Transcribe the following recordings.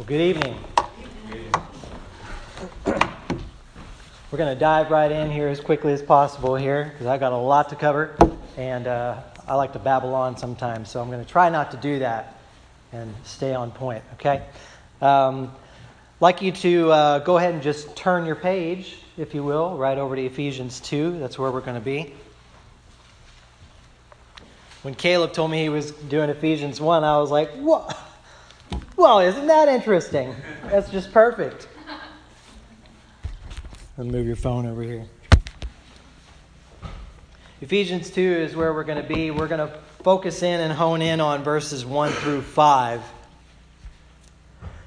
Well, good evening. We're going to dive right in here as quickly as possible here because I got a lot to cover and uh, I like to babble on sometimes, so I'm going to try not to do that and stay on point, okay? Um, like you to uh, go ahead and just turn your page, if you will, right over to Ephesians 2. That's where we're going to be. When Caleb told me he was doing Ephesians 1, I was like, what? Well, isn't that interesting? That's just perfect. Me move your phone over here. Ephesians 2 is where we're going to be. We're going to focus in and hone in on verses 1 through 5.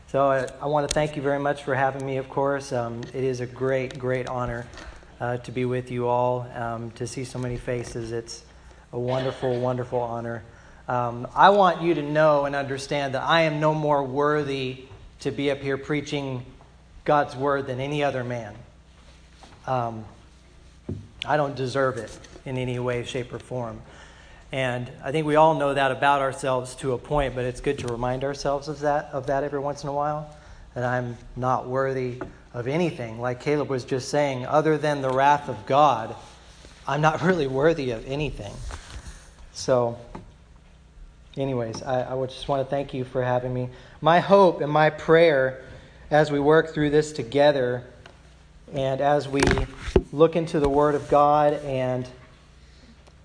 So I, I want to thank you very much for having me, of course. Um, it is a great, great honor uh, to be with you all, um, to see so many faces. It's a wonderful, wonderful honor. Um, I want you to know and understand that I am no more worthy to be up here preaching God's word than any other man. Um, I don't deserve it in any way, shape, or form. And I think we all know that about ourselves to a point, but it's good to remind ourselves of that, of that every once in a while. That I'm not worthy of anything. Like Caleb was just saying, other than the wrath of God, I'm not really worthy of anything. So, anyways, I, I just want to thank you for having me. My hope and my prayer as we work through this together and as we look into the Word of God and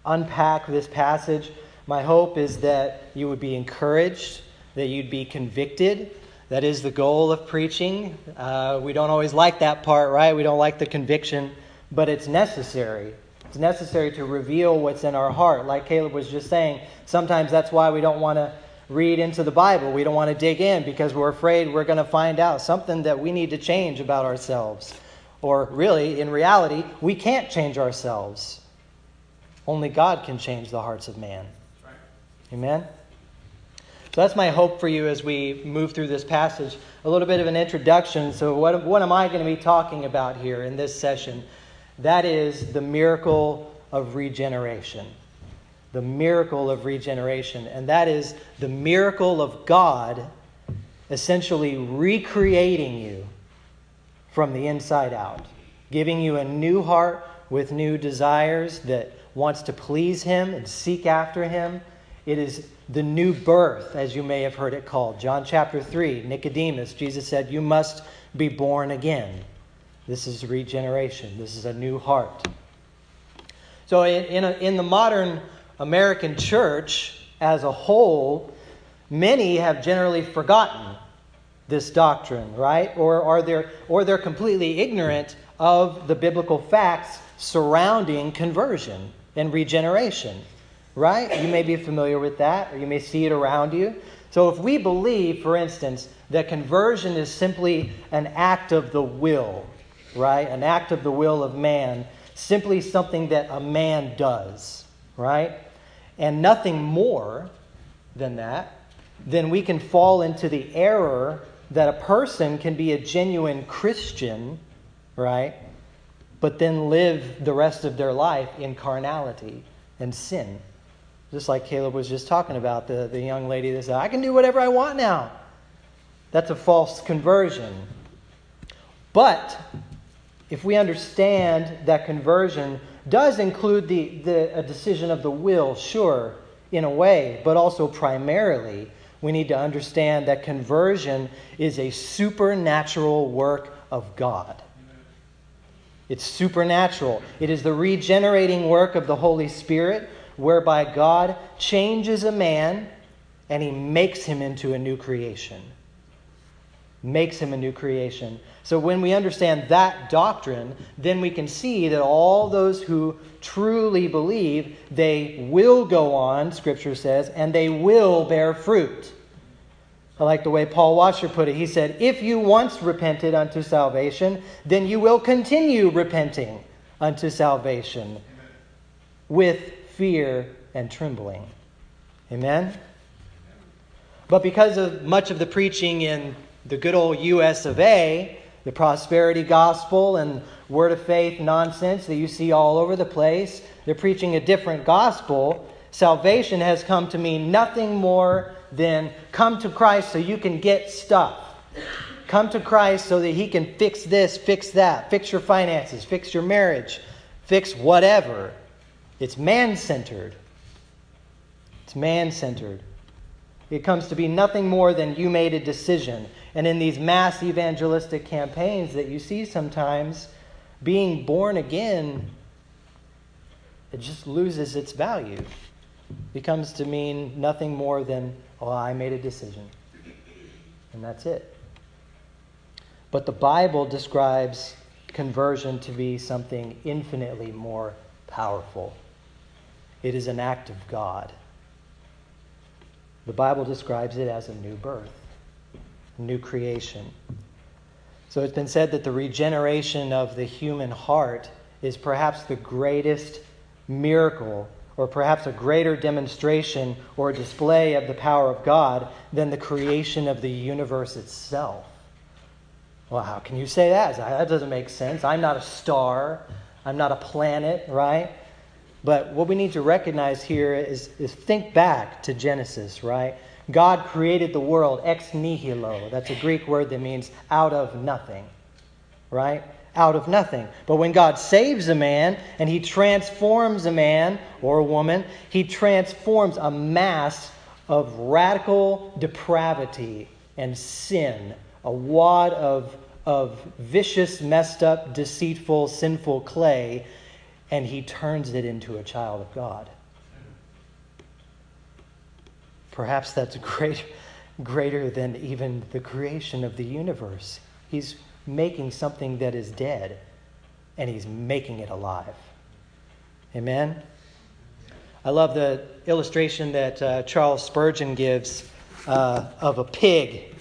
unpack this passage, my hope is that you would be encouraged, that you'd be convicted. That is the goal of preaching. Uh, we don't always like that part, right? We don't like the conviction, but it's necessary. It's necessary to reveal what's in our heart. Like Caleb was just saying, sometimes that's why we don't want to read into the Bible. We don't want to dig in because we're afraid we're going to find out something that we need to change about ourselves. Or really, in reality, we can't change ourselves. Only God can change the hearts of man. Amen? So that's my hope for you as we move through this passage. A little bit of an introduction. So, what, what am I going to be talking about here in this session? That is the miracle of regeneration. The miracle of regeneration. And that is the miracle of God essentially recreating you from the inside out, giving you a new heart with new desires that wants to please Him and seek after Him. It is the new birth, as you may have heard it called. John chapter 3, Nicodemus, Jesus said, You must be born again. This is regeneration. This is a new heart. So, in, in, a, in, the modern American church as a whole, many have generally forgotten this doctrine, right? Or, are they're, or they're completely ignorant of the biblical facts surrounding conversion and regeneration, right? You may be familiar with that, or you may see it around you. So, if we believe, for instance, that conversion is simply an act of the will, right? An act of the will of man, simply something that a man does, right? And nothing more than that, then we can fall into the error that a person can be a genuine Christian, right? But then live the rest of their life in carnality and sin. Just like Caleb was just talking about, the, the young lady that said, I can do whatever I want now. That's a false conversion. But if we understand that conversion does include the, the, a decision of the will, sure, in a way, but also primarily, we need to understand that conversion is a supernatural work of God. It's supernatural. It is the regenerating work of the Holy Spirit, whereby God changes a man and he makes him into a new creation. Makes him a new creation. So when we understand that doctrine, then we can see that all those who truly believe, they will go on, Scripture says, and they will bear fruit. I like the way Paul Washer put it. He said, If you once repented unto salvation, then you will continue repenting unto salvation with fear and trembling. Amen? But because of much of the preaching in the good old US of A, the prosperity gospel and word of faith nonsense that you see all over the place. They're preaching a different gospel. Salvation has come to mean nothing more than come to Christ so you can get stuff. Come to Christ so that He can fix this, fix that, fix your finances, fix your marriage, fix whatever. It's man centered. It's man centered. It comes to be nothing more than you made a decision. And in these mass evangelistic campaigns that you see sometimes, being born again, it just loses its value. It becomes to mean nothing more than, oh, I made a decision. And that's it. But the Bible describes conversion to be something infinitely more powerful. It is an act of God. The Bible describes it as a new birth, new creation. So it's been said that the regeneration of the human heart is perhaps the greatest miracle, or perhaps a greater demonstration or display of the power of God than the creation of the universe itself. Well, how can you say that? That doesn't make sense. I'm not a star, I'm not a planet, right? But what we need to recognize here is, is think back to Genesis, right? God created the world ex nihilo. That's a Greek word that means out of nothing, right? Out of nothing. But when God saves a man and he transforms a man or a woman, he transforms a mass of radical depravity and sin a wad of, of vicious, messed up, deceitful, sinful clay, and he turns it into a child of God. Perhaps that's great, greater than even the creation of the universe. He's making something that is dead, and he's making it alive. Amen? I love the illustration that uh, Charles Spurgeon gives uh, of a pig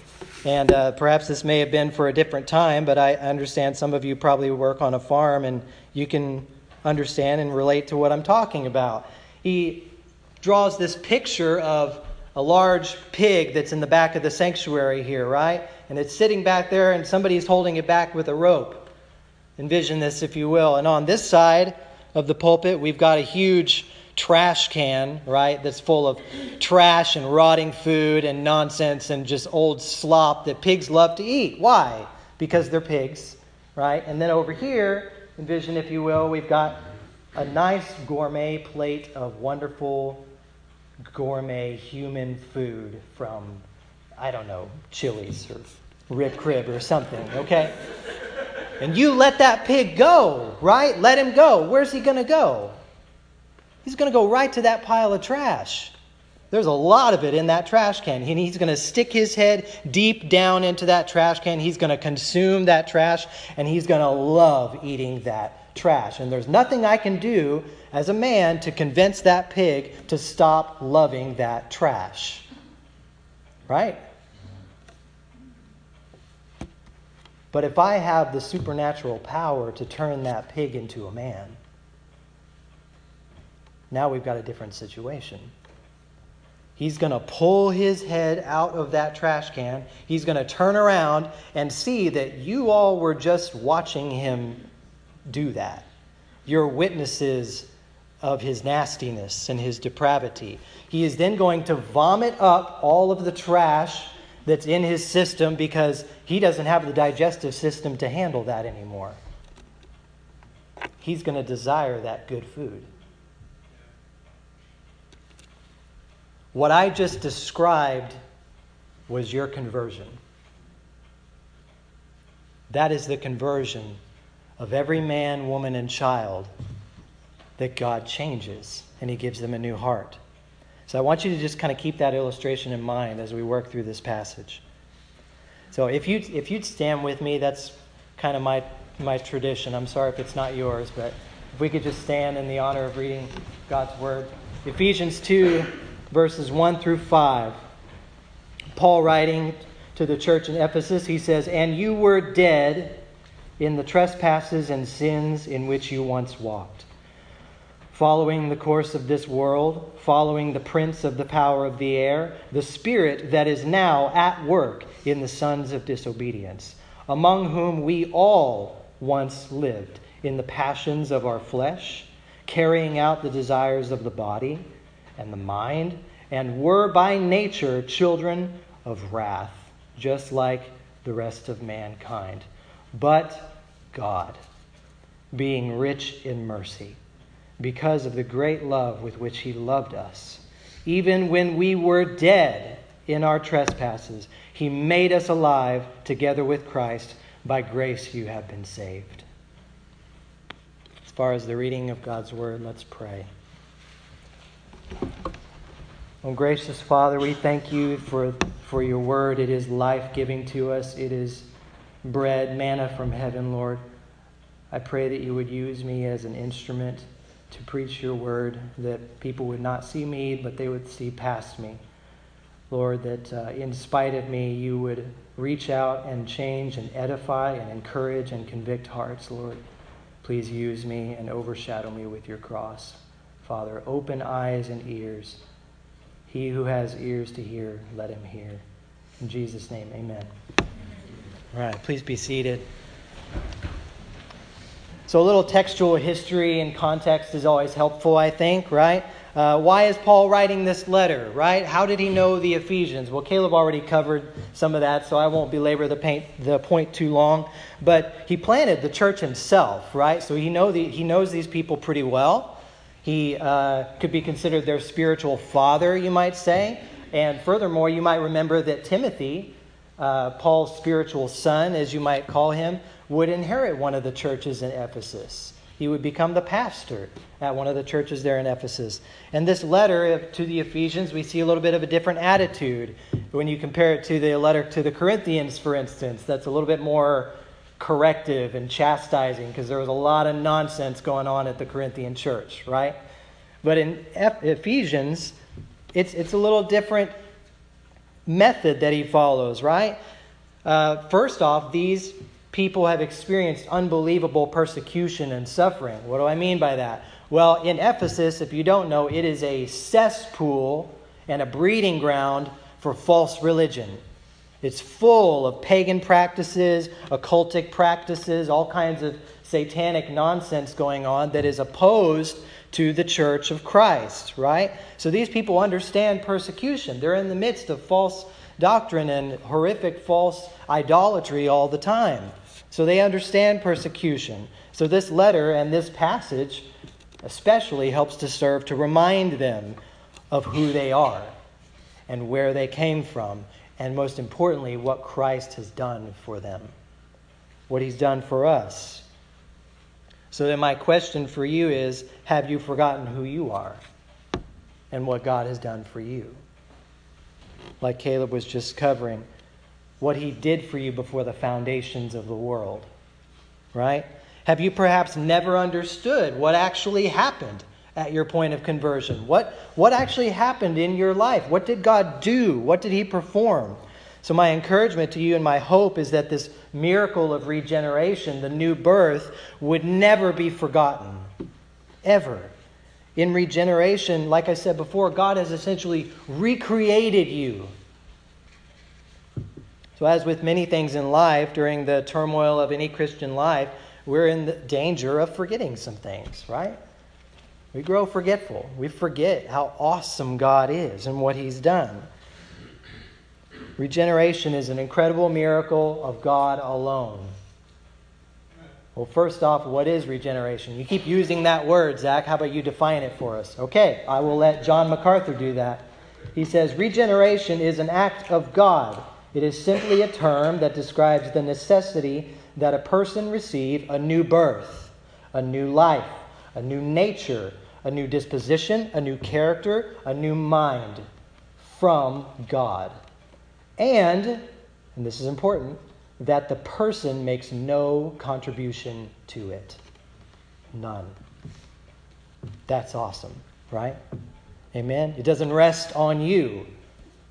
and uh, perhaps this may have been for a different time, but I understand some of you probably work on a farm and you can understand and relate to what I'm talking about. He draws this picture of a large pig that's in the back of the sanctuary here, right? And it's sitting back there and somebody's holding it back with a rope. Envision this, if you will. And on this side of the pulpit, we've got a huge trash can, right, that's full of trash and rotting food and nonsense and just old slop that pigs love to eat. Why? Because they're pigs, right? And then over here, envision, if you will, we've got a nice gourmet plate of wonderful gourmet human food from, I don't know, Chili's or Rib Crib or something, okay? And you let that pig go, right? Let him go. Where's he going to go? he's going to go right to that pile of trash. There's a lot of it in that trash can. And he's going to stick his head deep down into that trash can. He's going to consume that trash, and he's going to love eating that trash. And there's nothing I can do as a man to convince that pig to stop loving that trash. Right? But if I have the supernatural power to turn that pig into a man, now we've got a different situation. He's going to pull his head out of that trash can. He's going to turn around and see that you all were just watching him do that. You're witnesses of his nastiness and his depravity. He is then going to vomit up all of the trash that's in his system because he doesn't have the digestive system to handle that anymore. He's going to desire that good food. What I just described was your conversion. That is the conversion of every man, woman, and child that God changes and He gives them a new heart. So I want you to just kind of keep that illustration in mind as we work through this passage. So if you if you'd stand with me, that's kind of my my tradition. I'm sorry if it's not yours, but if we could just stand in the honor of reading God's word. Ephesians 2 verses 1 through 5. Paul writing to the church in Ephesus, he says, And you were dead in the trespasses and sins in which you once walked, following the course of this world, following the prince of the power of the air, the spirit that is now at work in the sons of disobedience, among whom we all once lived in the passions of our flesh, carrying out the desires of the body and the mind, and were by nature children of wrath, just like the rest of mankind. But God, being rich in mercy, because of the great love with which He loved us, even when we were dead in our trespasses, He made us alive together with Christ. By grace you have been saved. As far as the reading of God's Word, let's pray. Oh, gracious Father, we thank you for, for your word. It is life giving to us, it is bread, manna from heaven, Lord. I pray that you would use me as an instrument to preach your word, that people would not see me, but they would see past me. Lord, that uh, in spite of me, you would reach out and change and edify and encourage and convict hearts, Lord. Please use me and overshadow me with your cross. Father, open eyes and ears he who has ears to hear, let him hear. In Jesus' name, amen. All right, please be seated. So, a little textual history and context is always helpful, I think, right? Uh, why is Paul writing this letter, right? How did he know the Ephesians? Well, Caleb already covered some of that, so I won't belabor the, paint, the point too long. But he planted the church himself, right? So he, know the, he knows these people pretty well. He uh, could be considered their spiritual father, you might say. And furthermore, you might remember that Timothy, uh, Paul's spiritual son, as you might call him, would inherit one of the churches in Ephesus. He would become the pastor at one of the churches there in Ephesus. And this letter to the Ephesians, we see a little bit of a different attitude. When you compare it to the letter to the Corinthians, for instance, that's a little bit more corrective and chastising because there was a lot of nonsense going on at the Corinthian church, right? But in Ephesians, it's, it's a little different method that he follows, right? Uh, first off, these people have experienced unbelievable persecution and suffering. What do I mean by that? Well, in Ephesus, if you don't know, it is a cesspool and a breeding ground for false religion. It's full of pagan practices, occultic practices, all kinds of satanic nonsense going on that is opposed to the church of Christ, right? So these people understand persecution. They're in the midst of false doctrine and horrific false idolatry all the time. So they understand persecution. So this letter and this passage especially helps to serve to remind them of who they are and where they came from and most importantly, what Christ has done for them, what he's done for us. So then, my question for you is Have you forgotten who you are and what God has done for you? Like Caleb was just covering, what he did for you before the foundations of the world, right? Have you perhaps never understood what actually happened at your point of conversion? What, what actually happened in your life? What did God do? What did He perform? So, my encouragement to you and my hope is that this miracle of regeneration, the new birth, would never be forgotten. Ever. In regeneration, like I said before, God has essentially recreated you. So, as with many things in life, during the turmoil of any Christian life, we're in danger of forgetting some things, right? We grow forgetful. We forget how awesome God is and what He's done. Regeneration is an incredible miracle of God alone. Well, first off, what is regeneration? You keep using that word, Zac. How about you define it for us? Okay, I will let John MacArthur do that. He says regeneration is an act of God. It is simply a term that describes the necessity that a person receive a new birth, a new life, a new nature, a new disposition, a new character, a new mind from God. And, and this is important, that the person makes no contribution to it. None. That's awesome, right? Amen. It doesn't rest on you.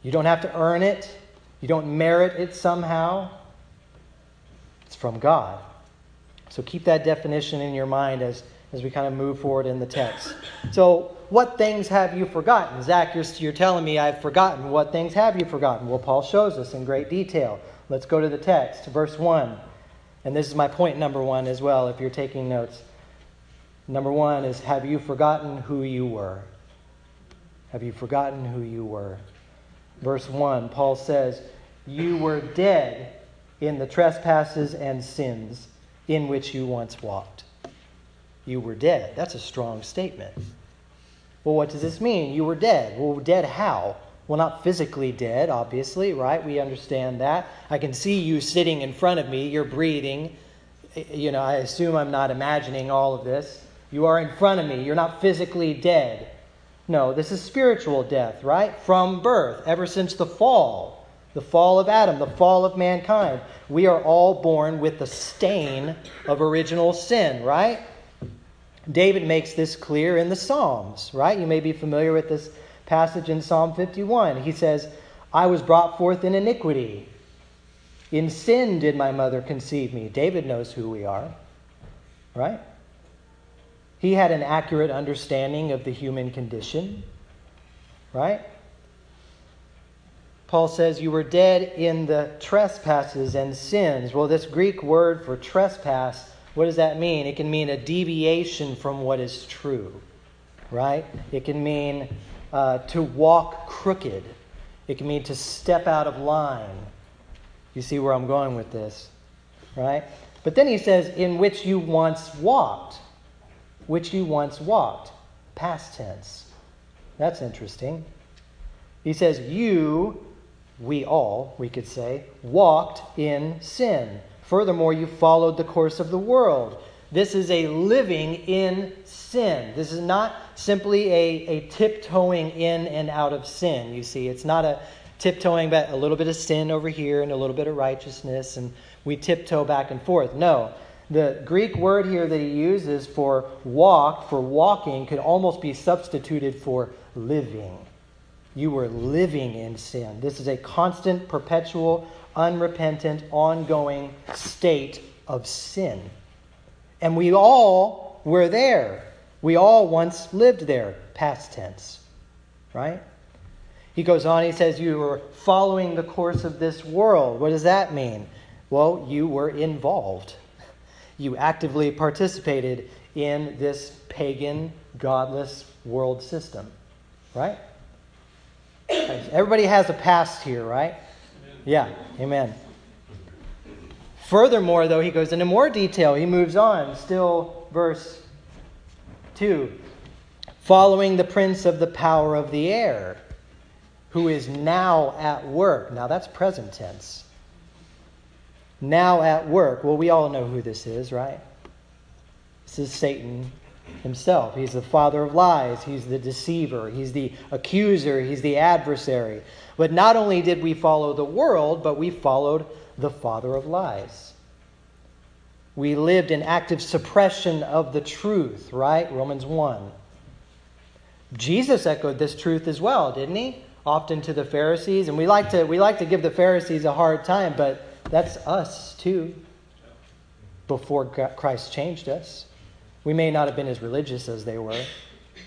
You don't have to earn it, you don't merit it somehow. It's from God. So keep that definition in your mind as, as we kind of move forward in the text. So, what things have you forgotten? Zac, you're, you're telling me I've forgotten. What things have you forgotten? Well, Paul shows us in great detail. Let's go to the text, verse 1. And this is my point number one as well, if you're taking notes. Number one is Have you forgotten who you were? Have you forgotten who you were? Verse 1, Paul says, You were dead in the trespasses and sins in which you once walked. You were dead. That's a strong statement. Well, what does this mean? You were dead. Well, dead how? Well, not physically dead, obviously, right? We understand that. I can see you sitting in front of me. You're breathing. You know, I assume I'm not imagining all of this. You are in front of me. You're not physically dead. No, this is spiritual death, right? From birth, ever since the fall, the fall of Adam, the fall of mankind. We are all born with the stain of original sin, right? David makes this clear in the Psalms, right? You may be familiar with this passage in Psalm 51. He says, I was brought forth in iniquity. In sin did my mother conceive me. David knows who we are, right? He had an accurate understanding of the human condition, right? Paul says, You were dead in the trespasses and sins. Well, this Greek word for trespass, what does that mean? It can mean a deviation from what is true, right? It can mean uh, to walk crooked, it can mean to step out of line. You see where I'm going with this, right? But then he says, In which you once walked which you once walked. Past tense. That's interesting. He says, You, we all, we could say, walked in sin. Furthermore, you followed the course of the world. This is a living in sin. This is not simply a, a tiptoeing in and out of sin. You see, it's not a tiptoeing but a little bit of sin over here and a little bit of righteousness, and we tiptoe back and forth. No, the Greek word here that he uses for walk, for walking, could almost be substituted for living. You were living in sin. This is a constant, perpetual, unrepentant, ongoing state of sin. And we all were there. We all once lived there, past tense. Right? He goes on, he says, You were following the course of this world. What does that mean? Well, you were involved you actively participated in this pagan, godless world system. Right? Everybody has a past here, right? Yeah, amen. Furthermore, though, he goes into more detail. He moves on, still, verse 2. Following the prince of the power of the air, who is now at work. Now, that's present tense now at work. Well, we all know who this is, right? This is Satan himself. He's the father of lies, he's the deceiver, he's the accuser, he's the adversary. But not only did we follow the world, but we followed the father of lies. We lived in active suppression of the truth, right? Romans 1. Jesus echoed this truth as well, didn't he? Often to the Pharisees. And we like to, we like to give the Pharisees a hard time, but that's us too, before Christ changed us. We may not have been as religious as they were,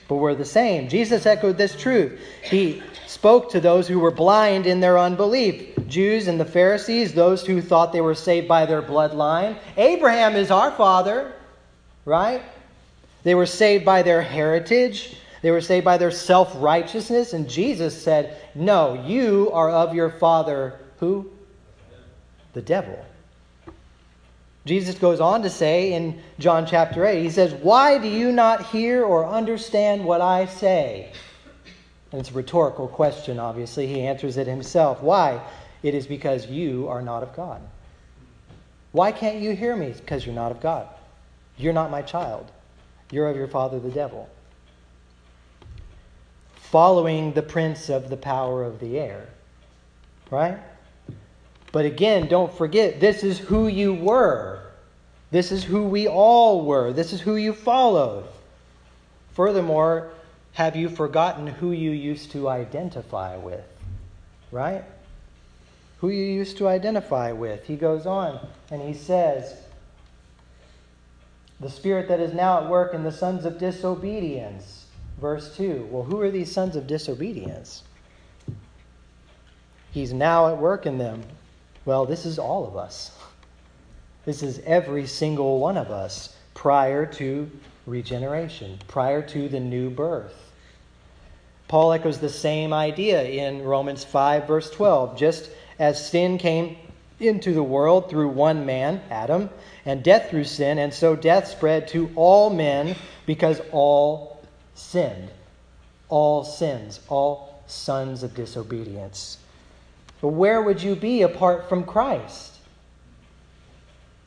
but we're the same. Jesus echoed this truth. He spoke to those who were blind in their unbelief Jews and the Pharisees, those who thought they were saved by their bloodline. Abraham is our father, right? They were saved by their heritage. They were saved by their self righteousness. And Jesus said, No, you are of your father, who? the devil. Jesus goes on to say in John chapter 8, he says, Why do you not hear or understand what I say? And it's a rhetorical question, obviously. He answers it himself. Why? It is because you are not of God. Why can't you hear me? Because you're not of God. You're not my child. You're of your father, the devil. Following the prince of the power of the air. Right? But again, don't forget, this is who you were. This is who we all were. This is who you followed. Furthermore, have you forgotten who you used to identify with? Right? Who you used to identify with. He goes on and he says, The spirit that is now at work in the sons of disobedience. Verse 2. Well, who are these sons of disobedience? He's now at work in them. Well, this is all of us. This is every single one of us prior to regeneration, prior to the new birth. Paul echoes the same idea in Romans 5, verse 12. Just as sin came into the world through one man, Adam, and death through sin, and so death spread to all men because all sinned. All sins, all sons of disobedience. But where would you be apart from Christ?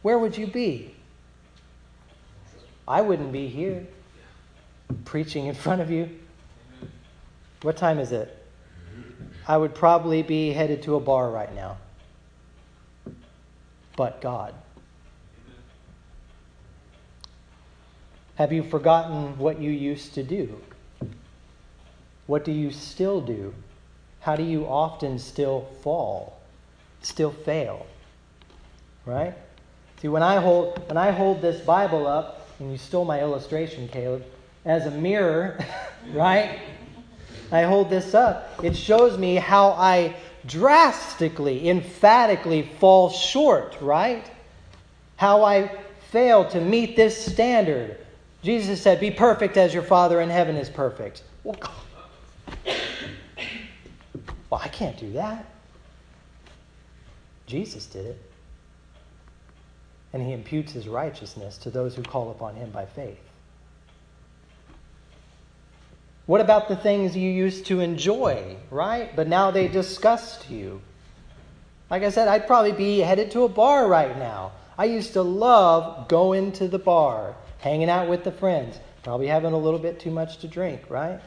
Where would you be? I wouldn't be here preaching in front of you. What time is it? I would probably be headed to a bar right now. But God. Have you forgotten what you used to do? What do you still do? How do you often still fall? Still fail? Right? See, when I hold when I hold this Bible up, and you stole my illustration, Caleb, as a mirror, right? I hold this up. It shows me how I drastically, emphatically fall short, right? How I fail to meet this standard. Jesus said, Be perfect as your Father in heaven is perfect. Well, well I can't do that. Jesus did it. And he imputes his righteousness to those who call upon him by faith. What about the things you used to enjoy, right? But now they disgust you. Like I said, I'd probably be headed to a bar right now. I used to love going to the bar, hanging out with the friends, probably having a little bit too much to drink, right?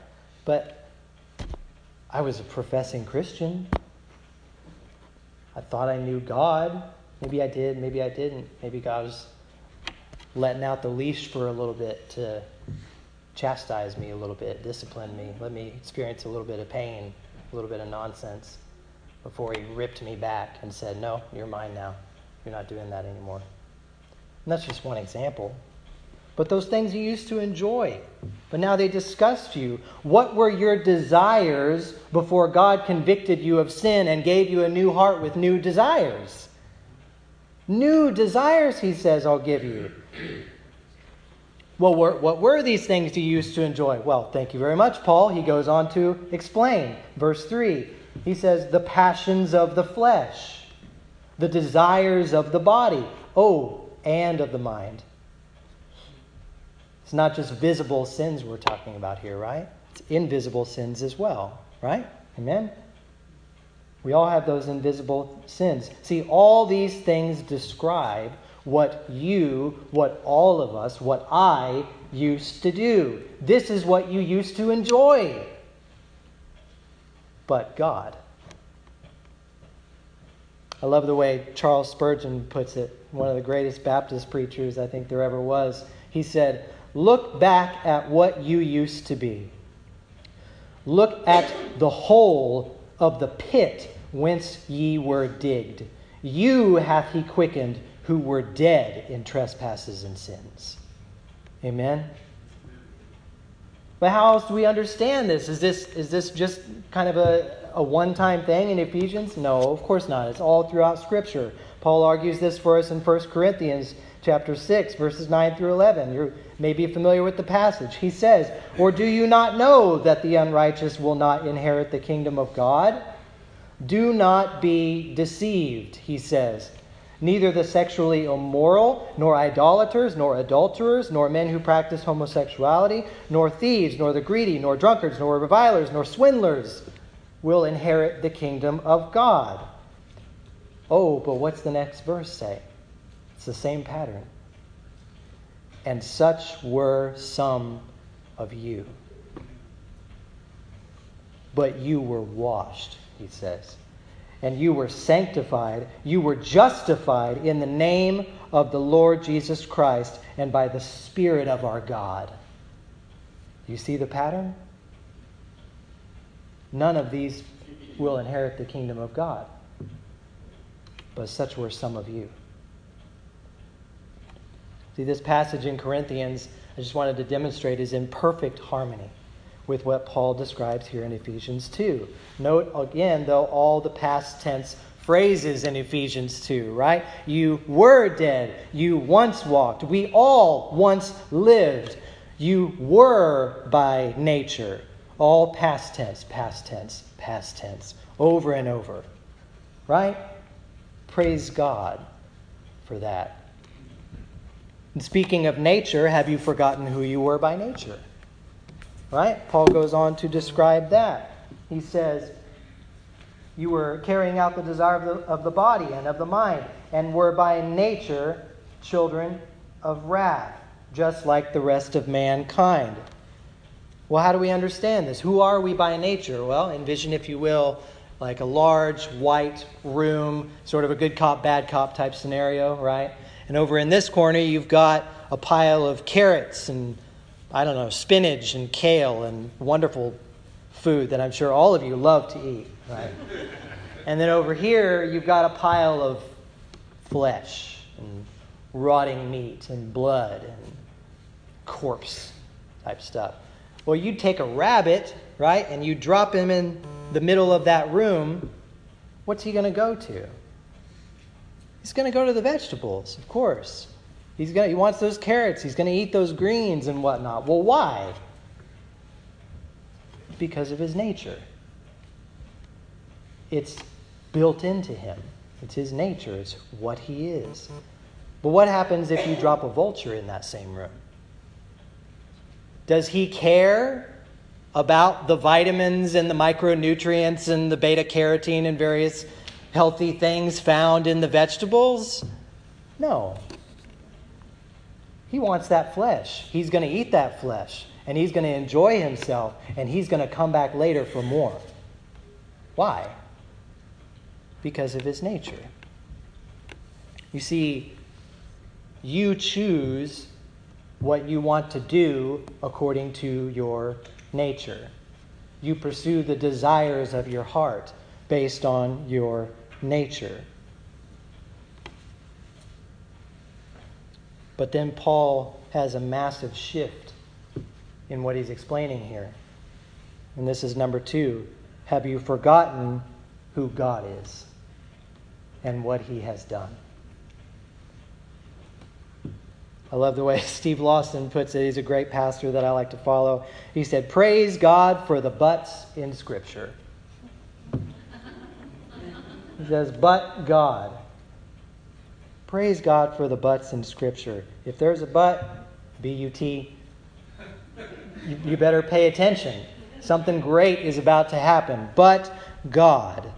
But I was a professing Christian. I thought I knew God. Maybe I did, maybe I didn't. Maybe God was letting out the leash for a little bit to chastise me a little bit, discipline me, let me experience a little bit of pain, a little bit of nonsense before he ripped me back and said, No, you're mine now. You're not doing that anymore. And that's just one example. But those things you used to enjoy, but now they disgust you. What were your desires before God convicted you of sin and gave you a new heart with new desires? New desires, he says, I'll give you. Well, what were these things you used to enjoy? Well, thank you very much, Paul. He goes on to explain. Verse 3 he says, The passions of the flesh, the desires of the body, oh, and of the mind. Not just visible sins we're talking about here, right? It's invisible sins as well, right? Amen? We all have those invisible sins. See, all these things describe what you, what all of us, what I used to do. This is what you used to enjoy. But God. I love the way Charles Spurgeon puts it, one of the greatest Baptist preachers I think there ever was. He said, Look back at what you used to be. Look at the hole of the pit whence ye were digged. You hath he quickened who were dead in trespasses and sins. Amen? But how else do we understand this? Is this, is this just kind of a, a one time thing in Ephesians? No, of course not. It's all throughout Scripture. Paul argues this for us in 1 Corinthians chapter 6, verses 9 through 11. You may be familiar with the passage. He says, Or do you not know that the unrighteous will not inherit the kingdom of God? Do not be deceived, he says. Neither the sexually immoral, nor idolaters, nor adulterers, nor men who practice homosexuality, nor thieves, nor the greedy, nor drunkards, nor revilers, nor swindlers will inherit the kingdom of God. Oh, but what's the next verse say? It's the same pattern. And such were some of you. But you were washed, he says and you were sanctified, you were justified in the name of the Lord Jesus Christ and by the Spirit of our God. You see the pattern? None of these will inherit the kingdom of God, but such were some of you. See, this passage in Corinthians, I just wanted to demonstrate, is in perfect harmony with what Paul describes here in Ephesians 2. Note again, though, all the past tense phrases in Ephesians 2, right? You were dead. You once walked. We all once lived. You were by nature. All past tense, past tense, past tense, over and over. Right? Praise God for that. And speaking of nature, have you forgotten who you were by nature? Right? Paul goes on to describe that. He says, You were carrying out the desire of the, of the body and of the mind, and were by nature children of wrath, just like the rest of mankind. Well, how do we understand this? Who are we by nature? Well, envision, if you will, like a large white room, sort of a good cop, bad cop type scenario, right? And over in this corner, you've got a pile of carrots and, I don't know, spinach and kale and wonderful food that I'm sure all of you love to eat, right? and then over here, you've got a pile of flesh and rotting meat and blood and corpse type stuff. Well, you take a rabbit, right, and you drop him in the middle of that room, what's he going to go to? He's going to go to the vegetables, of course. He's to, he wants those carrots. He's going to eat those greens and whatnot. Well, why? Because of his nature. It's built into him. It's his nature. It's what he is. But what happens if you drop a vulture in that same room? Does he care about the vitamins and the micronutrients and the beta carotene and various healthy things found in the vegetables? No. He wants that flesh. He's going to eat that flesh and he's going to enjoy himself and he's going to come back later for more. Why? Because of his nature. You see, you choose what you want to do according to your nature. You pursue the desires of your heart based on your nature. But then Paul has a massive shift in what he's explaining here. And this is number two. Have you forgotten who God is and what he has done? I love the way Steve Lawson puts it. He's a great pastor that I like to follow. He said, Praise God for the buts in Scripture. He says, but God. Praise God for the buts in Scripture. If there's a but, B U T, you better pay attention. Something great is about to happen. But God.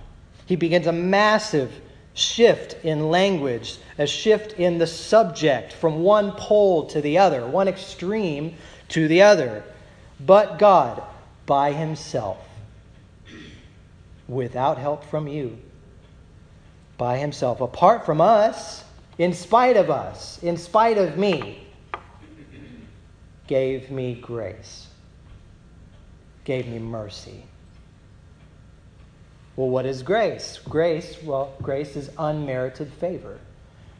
He begins a massive shift in language, a shift in the subject from one pole to the other, one extreme to the other. But God, by Himself, without help from you, by himself, apart from us, in spite of us, in spite of me, gave me grace, gave me mercy. Well, what is grace? Grace, well, grace is unmerited favor.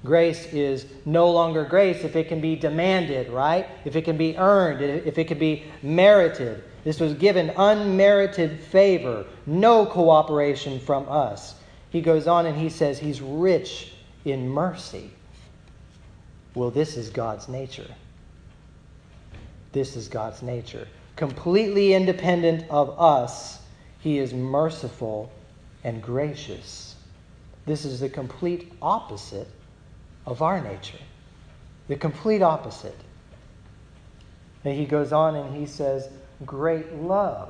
Grace is no longer grace if it can be demanded, right? If it can be earned, if it can be merited. This was given unmerited favor, no cooperation from us he goes on and he says he's rich in mercy. Well, this is God's nature. This is God's nature. Completely independent of us, he is merciful and gracious. This is the complete opposite of our nature. The complete opposite. And he goes on and he says, Great love.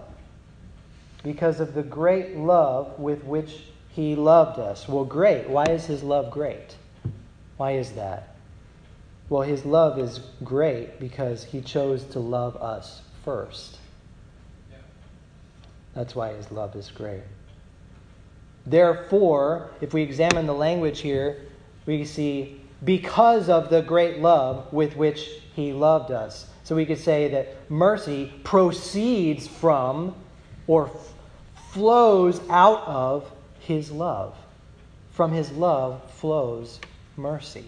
Because of the great love with which he loved us. Well, great. Why is His love great? Why is that? Well, His love is great because He chose to love us first. That's why His love is great. Therefore, if we examine the language here, we see because of the great love with which He loved us. So we could say that mercy proceeds from or flows out of his love. From his love flows mercy.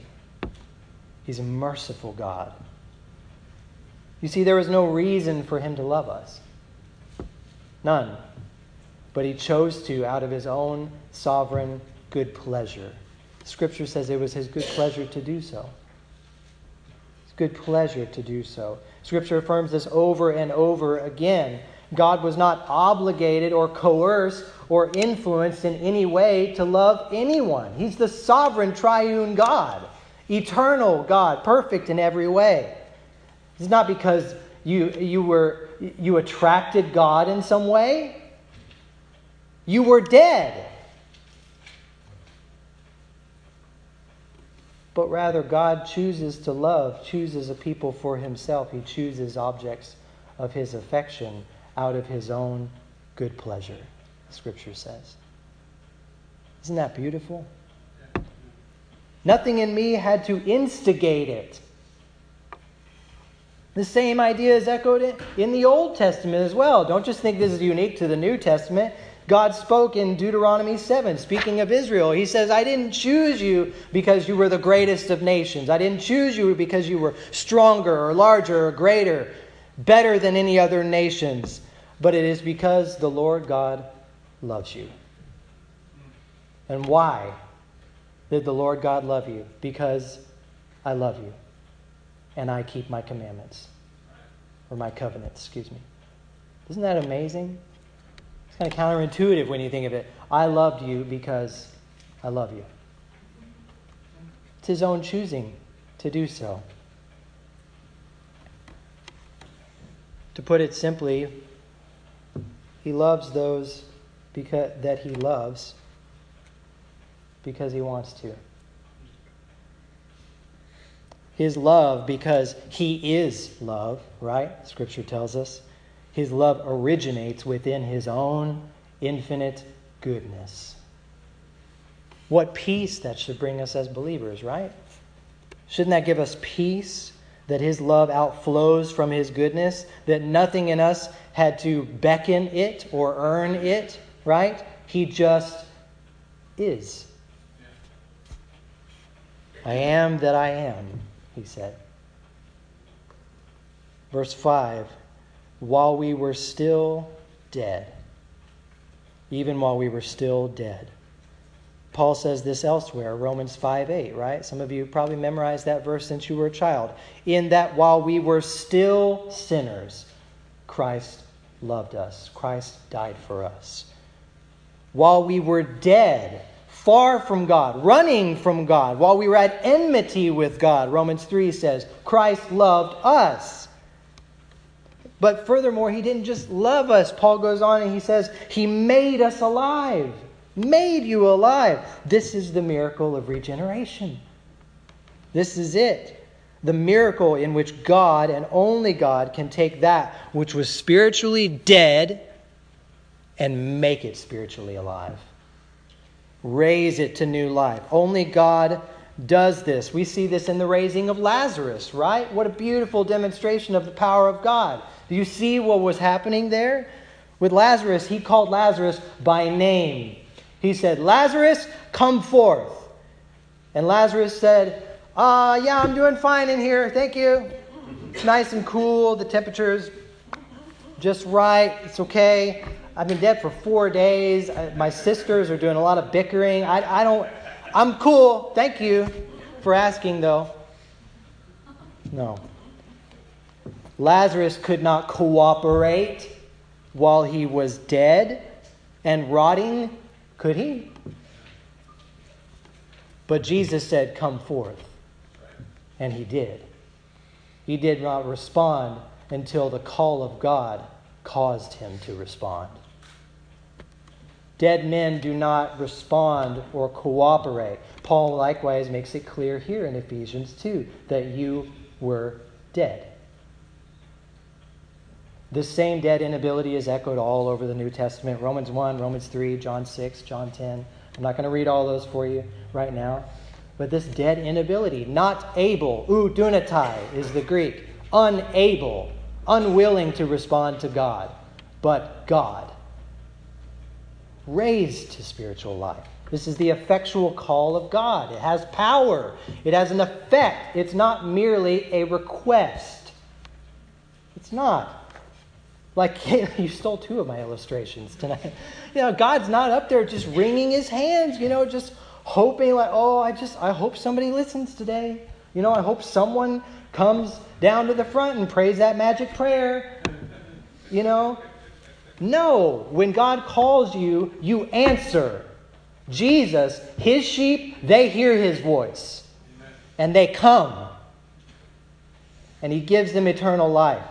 He's a merciful God. You see, there was no reason for him to love us. None. But he chose to out of his own sovereign good pleasure. Scripture says it was his good pleasure to do so. It's good pleasure to do so. Scripture affirms this over and over again God was not obligated or coerced or influenced in any way to love anyone. He's the sovereign triune God, eternal God, perfect in every way. It's not because you, you, were, you attracted God in some way. You were dead. But rather, God chooses to love, chooses a people for himself. He chooses objects of his affection out of his own good pleasure, Scripture says. Isn't that beautiful? Nothing in me had to instigate it. The same idea is echoed in the Old Testament as well. Don't just think this is unique to the New Testament. God spoke in Deuteronomy 7, speaking of Israel. He says, I didn't choose you because you were the greatest of nations. I didn't choose you because you were stronger or larger or greater, better than any other nations. But it is because the Lord God loves you. And why did the Lord God love you? Because I love you and I keep my commandments or my covenants, excuse me. Isn't that amazing? It's kind of counterintuitive when you think of it. I loved you because I love you. It's his own choosing to do so. To put it simply, he loves those because, that he loves because he wants to his love because he is love, right? Scripture tells us. His love originates within his own infinite goodness. What peace that should bring us as believers, right? Shouldn't that give us peace that his love outflows from his goodness, that nothing in us had to beckon it or earn it, right? He just is. I am that I am he said. Verse 5 While we were still dead, even while we were still dead. Paul says this elsewhere, Romans 5 8, right? Some of you probably memorized that verse since you were a child. In that while we were still sinners, Christ loved us, Christ died for us. While we were dead, far from God, running from God, while we were at enmity with God. Romans 3 says, Christ loved us. But furthermore, he didn't just love us. Paul goes on and he says, He made us alive. Made you alive. This is the miracle of regeneration. This is it. The miracle in which God and only God can take that which was spiritually dead and make it spiritually alive raise it to new life. Only God does this. We see this in the raising of Lazarus, right? What a beautiful demonstration of the power of God. Do you see what was happening there? With Lazarus, he called Lazarus by name. He said, Lazarus, come forth. And Lazarus said, uh, yeah, I'm doing fine in here. Thank you. It's nice and cool. The temperature's just right. It's okay. I've been dead for four days. my sisters are doing a lot of bickering. I, I don't, I'm cool. Thank you for asking, though. No. Lazarus could not cooperate while he was dead and rotting, could he? But Jesus said, Come forth. And he did. He did not respond until the call of God caused him to respond. Dead men do not respond or cooperate. Paul likewise makes it clear here in Ephesians 2 that you were dead. This same dead inability is echoed all over the New Testament Romans 1, Romans 3, John 6, John 10. I'm not going to read all those for you right now. But this dead inability, not able, eudunatai is the Greek, unable, unwilling to respond to God, but God raised to spiritual life. This is the effectual call of God. It has power, it has an effect. It's not merely a request. It's not. Like, you stole two of my illustrations tonight. You know, God's not up there just wringing his hands, you know, just hoping, like, oh, I just, I hope somebody listens today. You know, I hope someone comes down to the front and prays that magic prayer. You know, No, when God calls you, you answer. Jesus, his sheep, they hear his voice and they come. And he gives them eternal life.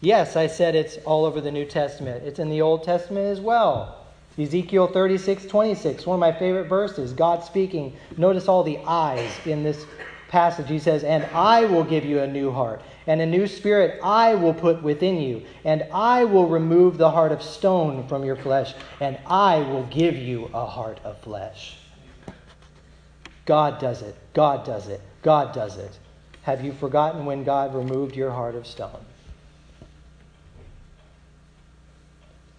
Yes, I said it's all over the New Testament. It's in the Old Testament as well. Ezekiel 36, 26, one of my favorite verses. God speaking. Notice all the I's in this passage. He says, And I will give you a new heart, and a new spirit I will put within you, and I will remove the heart of stone from your flesh, and I will give you a heart of flesh. God does it. God does it. God does it. Have you forgotten when God removed your heart of stone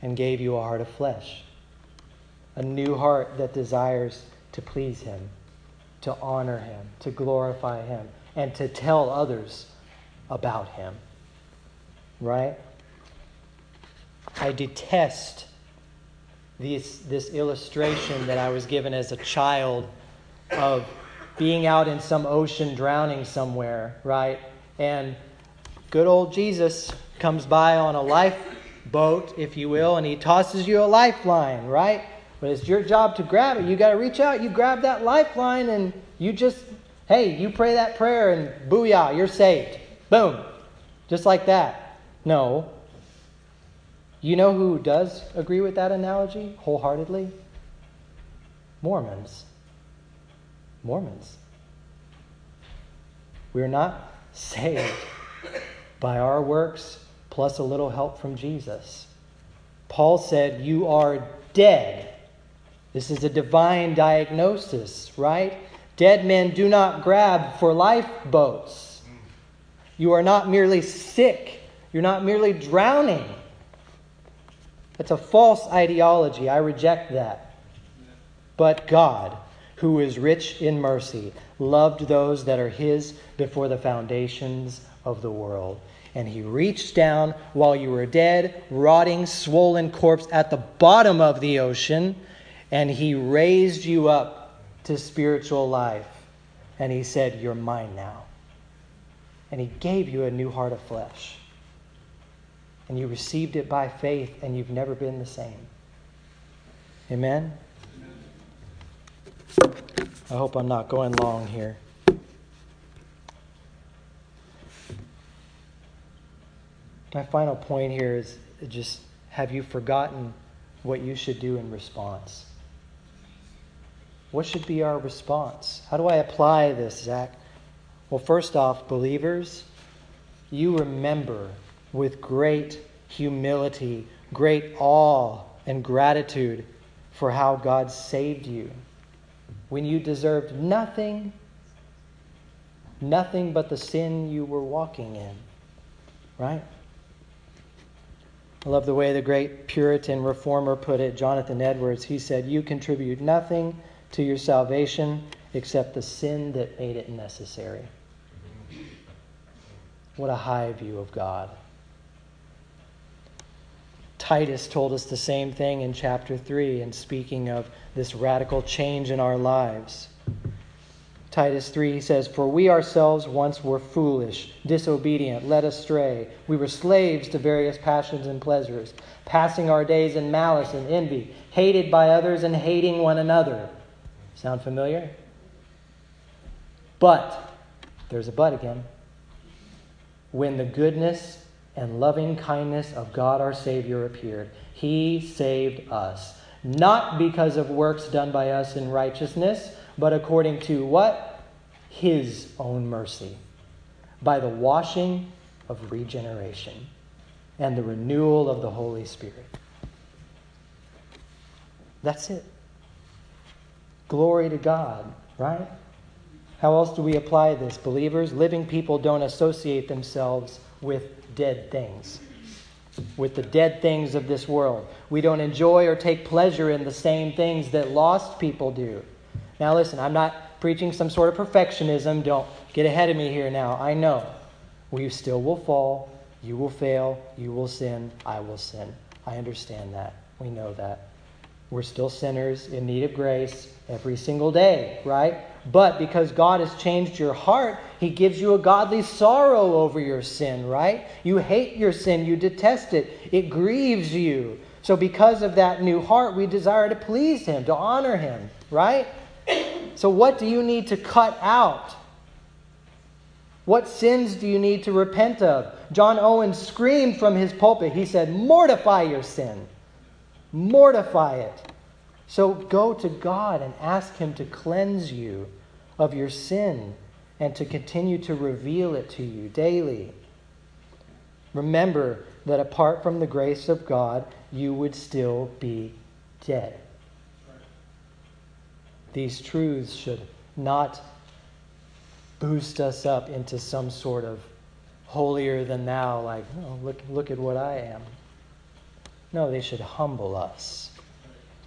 and gave you a heart of flesh? a new heart that desires to please Him, to honor Him, to glorify Him, and to tell others about Him. Right? I detest this, this illustration that I was given as a child of being out in some ocean drowning somewhere, right? And good old Jesus comes by on a lifeboat, if you will, and he tosses you a lifeline, right? But it's your job to grab it. You got to reach out. You grab that lifeline and you just, hey, you pray that prayer and booyah, you're saved. Boom. Just like that. No. You know who does agree with that analogy wholeheartedly? Mormons. Mormons. We're not saved by our works plus a little help from Jesus. Paul said, You are dead this is a divine diagnosis, right? Dead men do not grab for lifeboats. You are not merely sick, you're not merely drowning. That's a false ideology. I reject that. But God, who is rich in mercy, loved those that are His before the foundations of the world. And He reached down while you were dead, rotting, swollen corpse at the bottom of the ocean and he raised you up to spiritual life. And he said, You're mine now. And he gave you a new heart of flesh. And you received it by faith, and you've never been the same. Amen? I hope I'm not going long here. My final point here is just have you forgotten what you should do in response? What should be our response? How do I apply this, Zac? Well, first off, believers, you remember with great humility, great awe, and gratitude for how God saved you when you deserved nothing, nothing but the sin you were walking in. Right? I love the way the great Puritan reformer put it, Jonathan Edwards. He said, You contribute nothing to your salvation except the sin that made it necessary. What a high view of God. Titus told us the same thing in chapter 3 in speaking of this radical change in our lives. Titus 3 he says, For we ourselves once were foolish, disobedient, led astray. We were slaves to various passions and pleasures, passing our days in malice and envy, hated by others and hating one another. Sound familiar? But, there's a but again. When the goodness and loving kindness of God our Savior appeared, He saved us, not because of works done by us in righteousness, but according to what? His own mercy, by the washing of regeneration and the renewal of the Holy Spirit. That's it. Glory to God, right? How else do we apply this? Believers, living people don't associate themselves with dead things, with the dead things of this world. We don't enjoy or take pleasure in the same things that lost people do. Now, listen, I'm not preaching some sort of perfectionism. Don't get ahead of me here now. I know we still will fall. You will fail. You will sin. I will sin. I understand that. We know that. We're still sinners in need of grace every single day, right? But because God has changed your heart, He gives you a godly sorrow over your sin, right? You hate your sin, you detest it, it grieves you. So, because of that new heart, we desire to please Him, to honor Him, right? So, what do you need to cut out? What sins do you need to repent of? John Owen screamed from his pulpit. He said, Mortify your sin. Mortify it. So go to God and ask Him to cleanse you of your sin and to continue to reveal it to you daily. Remember that apart from the grace of God, you would still be dead. These truths should not boost us up into some sort of holier than thou, like, oh, look, look at what I am. No, they should humble us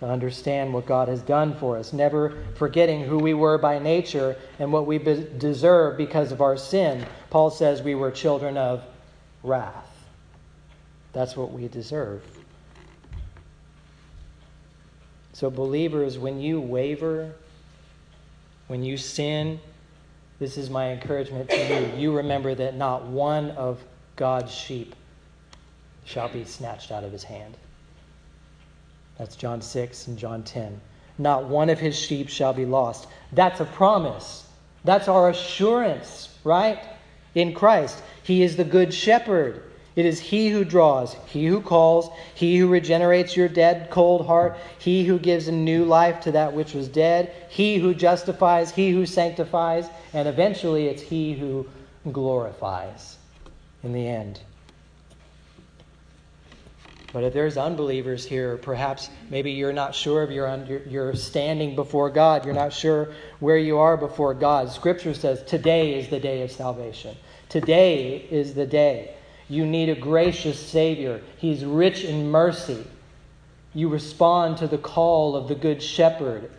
to understand what God has done for us, never forgetting who we were by nature and what we be- deserve because of our sin. Paul says we were children of wrath. That's what we deserve. So, believers, when you waver, when you sin, this is my encouragement to you. You remember that not one of God's sheep shall be snatched out of his hand. That's John 6 and John 10. Not one of his sheep shall be lost. That's a promise. That's our assurance, right? In Christ. He is the good shepherd. It is He who draws, He who calls, He who regenerates your dead, cold heart, He who gives a new life to that which was dead, He who justifies, He who sanctifies, and eventually it's He who glorifies in the end. But if there's unbelievers here, perhaps maybe you're not sure of your, your standing before God. You're not sure where you are before God. Scripture says today is the day of salvation. Today is the day. You need a gracious Savior. He's rich in mercy. You respond to the call of the Good Shepherd.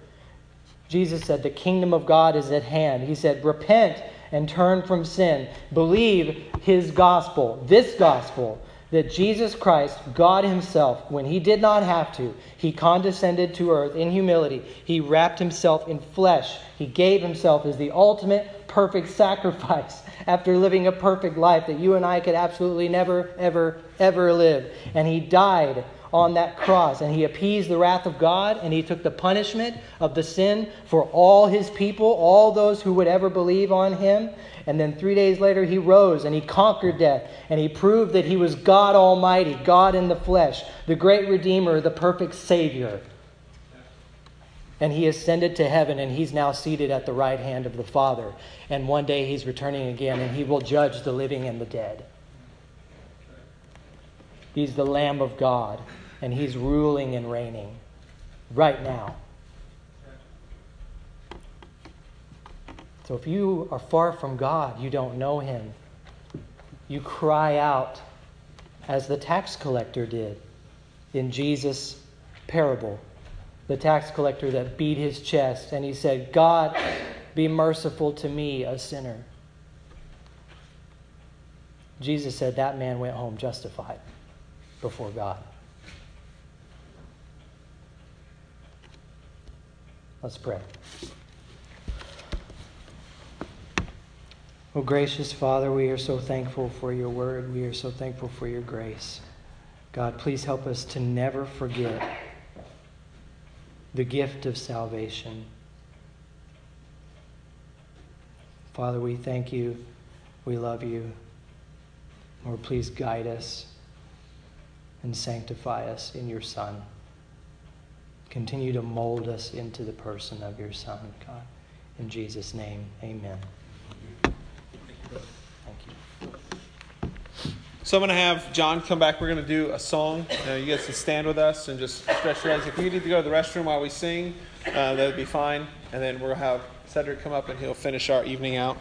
Jesus said, The kingdom of God is at hand. He said, Repent and turn from sin. Believe His gospel, this gospel, that Jesus Christ, God Himself, when He did not have to, He condescended to earth in humility. He wrapped Himself in flesh. He gave Himself as the ultimate perfect sacrifice after living a perfect life that you and I could absolutely never, ever, ever live. And he died on that cross and he appeased the wrath of God and he took the punishment of the sin for all his people, all those who would ever believe on him. And then three days later, he rose and he conquered death and he proved that he was God Almighty, God in the flesh, the great Redeemer, the perfect Savior and he ascended to heaven and he's now seated at the right hand of the Father. And one day he's returning again and he will judge the living and the dead. He's the Lamb of God and he's ruling and reigning right now. So if you are far from God, you don't know him, you cry out as the tax collector did in Jesus' parable the tax collector that beat his chest and he said, God, be merciful to me, a sinner. Jesus said that man went home justified before God. Let's pray. Oh, gracious Father, we are so thankful for your word. We are so thankful for your grace. God, please help us to never forget the gift of salvation. Father, we thank you. We love you. Lord, please guide us and sanctify us in your Son. Continue to mold us into the person of your Son, God. In Jesus' name, amen. So I'm going to have John come back. We're going to do a song. Uh, you guys can stand with us and just stretch your legs. If you need to go to the restroom while we sing, uh, that would be fine. And then we'll have Cedric come up and he'll finish our evening out.